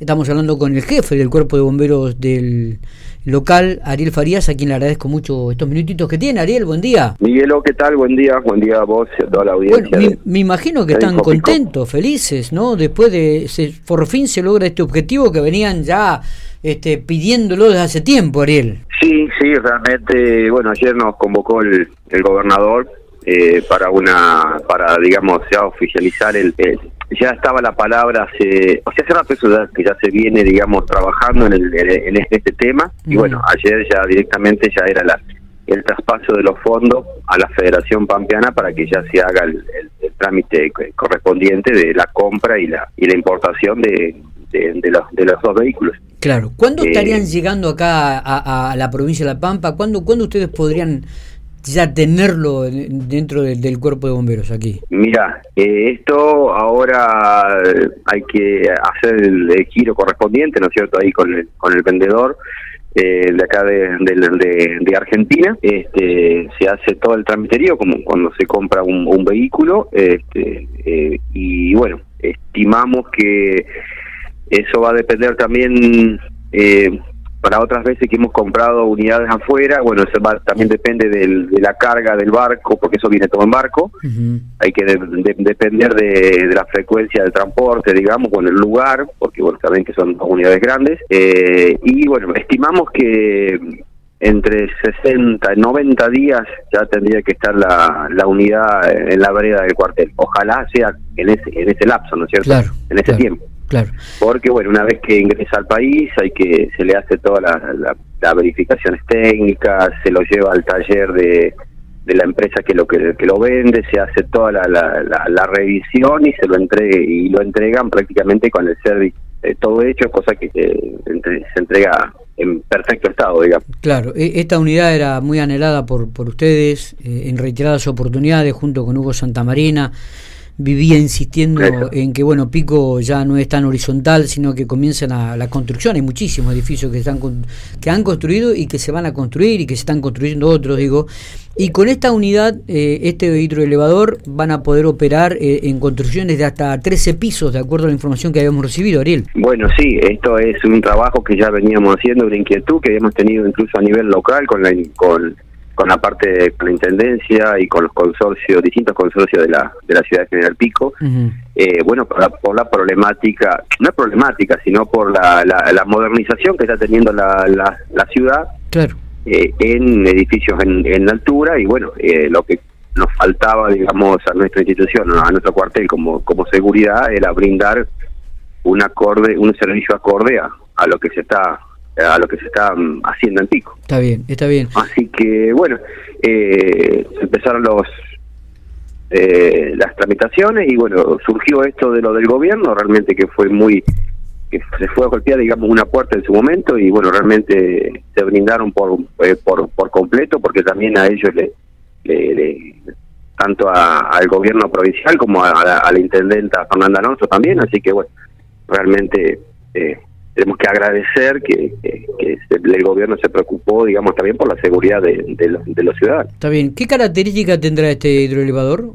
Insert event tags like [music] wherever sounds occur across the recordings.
Estamos hablando con el jefe del cuerpo de bomberos del local, Ariel Farías, a quien le agradezco mucho estos minutitos que tiene. Ariel, buen día. Miguelo, ¿qué tal? Buen día, buen día a vos y a toda la audiencia. Bueno, me, imagino que están contentos, felices, ¿no? Después de, se, por fin se logra este objetivo que venían ya este, pidiéndolo desde hace tiempo, Ariel. Sí, sí, realmente, bueno, ayer nos convocó el, gobernador eh, para una, para, digamos, ya oficializar el, ya estaba la palabra hace, o sea, hace rato que ya se viene, digamos, trabajando en, el, en este tema y bueno, ayer ya directamente ya era la, el traspaso de los fondos a la Federación Pampeana para que ya se haga el, trámite correspondiente de la compra y la y la importación de, de, los, de los dos vehículos. Claro, ¿cuándo eh, estarían llegando acá a, a, la provincia de La Pampa? ¿Cuándo, ¿Cuándo ustedes podrían ya tenerlo dentro del, cuerpo de bomberos aquí? Mira, eh, esto ahora hay que hacer el, giro correspondiente, ¿no es cierto? Ahí con el, con el vendedor. Eh, de acá de, de, Argentina este se hace todo el tramiterío como cuando se compra un, vehículo este, eh, y bueno estimamos que eso va a depender también eh, para otras veces que hemos comprado unidades afuera, bueno, eso también depende de la carga del barco, porque eso viene todo en barco, hay que depender de, la frecuencia del transporte, digamos, con el lugar, porque bueno, saben que son unidades grandes, eh, y bueno, estimamos que entre 60 y 90 días ya tendría que estar la, la unidad en la vereda del cuartel. Ojalá sea en ese, en ese lapso, ¿no es cierto? Claro, en ese tiempo. Claro. Porque, bueno, una vez que ingresa al país, hay que se le hace todas las la, verificaciones técnicas, se lo lleva al taller de, de la empresa que lo que, lo vende, se hace toda la, la, revisión y se lo entregue y lo entregan prácticamente con el servicio eh, todo hecho, cosa que se entrega en perfecto estado, digamos. Claro, e, esta unidad era muy anhelada por, por ustedes eh, en reiteradas oportunidades junto con Hugo Santamarina vivía insistiendo en que bueno Pico ya no es tan horizontal sino que comienzan a, la construcción hay muchísimos edificios que están que han construido y que se van a construir y que se están construyendo otros digo. Y con esta unidad eh, este hidroelevador van a poder operar eh, en construcciones de hasta 13 pisos de acuerdo a la información que habíamos recibido Ariel. Bueno sí esto es un trabajo que ya veníamos haciendo una inquietud que habíamos tenido incluso a nivel local con la con con la parte de la intendencia y con los consorcios, distintos consorcios de la, de la ciudad de General Pico, eh, bueno, por la, por la, problemática, no problemática, sino por la, la, modernización que está teniendo la, la, ciudad claro. eh, en edificios en, en, altura y bueno, eh, lo que nos faltaba, digamos, a nuestra institución, a nuestro cuartel como, como seguridad, era brindar un acorde, un servicio acorde a, a lo que se está a lo que se está mm, haciendo en Pico. Está bien, está bien. Así que, bueno, eh, empezaron los eh, las tramitaciones y, bueno, surgió esto de lo del gobierno, realmente que fue muy que se fue a golpear, digamos, una puerta en su momento y, bueno, realmente se brindaron por, eh, por, por completo porque también a ellos le, le, tanto al gobierno provincial como a, la, intendenta Fernanda Alonso también, así que, bueno, realmente... Eh, tenemos que agradecer que, el gobierno se preocupó, digamos, también por la seguridad de, los, ciudadanos. Está bien. ¿Qué características tendrá este hidroelevador,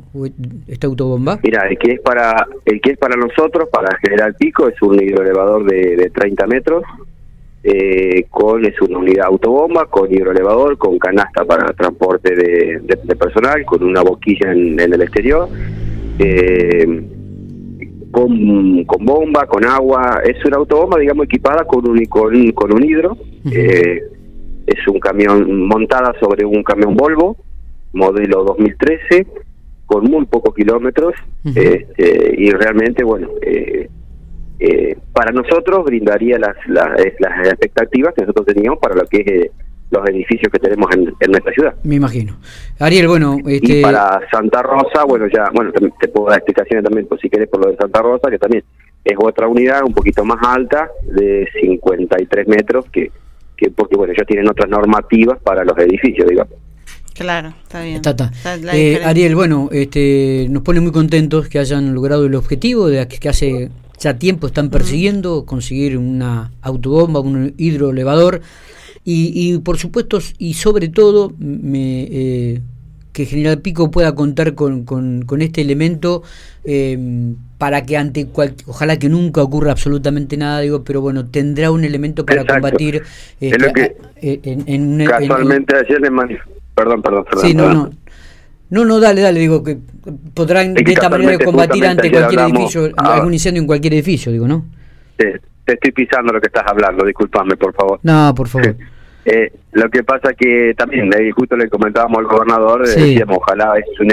esta autobomba? Mira, el que es para el que es para nosotros, para General Pico, es un hidroelevador de, de 30 metros, eh, con es una unidad autobomba, con hidroelevador, con canasta para transporte de, personal, con una boquilla en, en el exterior. Eh, con, con bomba, con agua. Es una autobomba, digamos, equipada con un, con, con un hidro. Eh, es un camión montada sobre un camión Volvo, modelo 2013, con muy pocos kilómetros. este, y realmente, bueno, eh, eh, para nosotros brindaría las, las, las expectativas que nosotros teníamos para lo que es los edificios que tenemos en, nuestra ciudad. Me imagino. Ariel, bueno... Este... Y para Santa Rosa, bueno, ya, bueno, te puedo dar explicaciones también, por si querés, por lo de Santa Rosa, que también es otra unidad un poquito más alta, de 53 metros, que, que porque, bueno, ellos tienen otras normativas para los edificios, digamos. Claro, está bien. Eh, Ariel, bueno, este, nos pone muy contentos que hayan logrado el objetivo de que, hace ya tiempo están persiguiendo, conseguir una autobomba, un hidroelevador. Y, y por supuesto, y sobre todo, me, eh, que General Pico pueda contar con, con, este elemento eh, para que ante cual, ojalá que nunca ocurra absolutamente nada, digo, pero bueno, tendrá un elemento para combatir. Este, en, casualmente ayer le Perdón, perdón, perdón. Sí, no, no. No, no, dale, dale, digo que podrán de esta manera combatir ante cualquier edificio, ah. algún incendio en cualquier edificio, digo, ¿no? Sí, te estoy pisando lo que estás hablando, discúlpame, por favor. No, por favor. [laughs] Eh, lo que pasa que también, justo le comentábamos al gobernador, eh, decíamos, ojalá es un,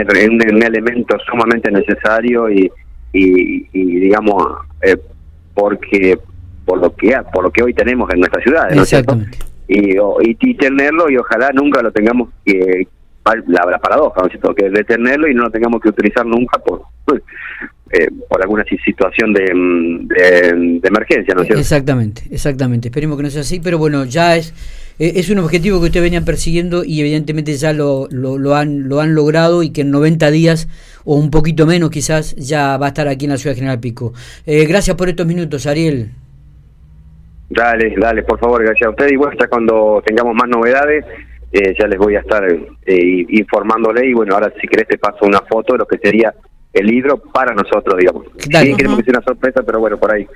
un, elemento sumamente necesario y, y, digamos, eh, porque por lo que por lo que hoy tenemos en nuestra ciudad, ¿no Exactamente. Y, y, tenerlo y ojalá nunca lo tengamos que la, la paradoja, ¿no es cierto? Que de tenerlo y no lo tengamos que utilizar nunca por [laughs] eh, por alguna situación de, de, emergencia, ¿no es cierto? Exactamente, exactamente. Esperemos que no sea así, pero bueno, ya es es un objetivo que ustedes venían persiguiendo y evidentemente ya lo, lo, han, lo han logrado y que en 90 días o un poquito menos quizás ya va a estar aquí en la ciudad de General Pico. Eh, gracias por estos minutos, Ariel. Dale, dale, por favor, gracias a usted y bueno, ya cuando tengamos más novedades ya les voy a estar informándole y bueno, ahora si querés te paso una foto de lo que sería el libro para nosotros, digamos. Sí, queremos que sea una sorpresa, pero bueno, por ahí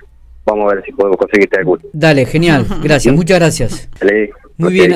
vamos a ver si podemos conseguirte alguno. Dale, genial, [laughs] gracias, muchas gracias. Muy bien.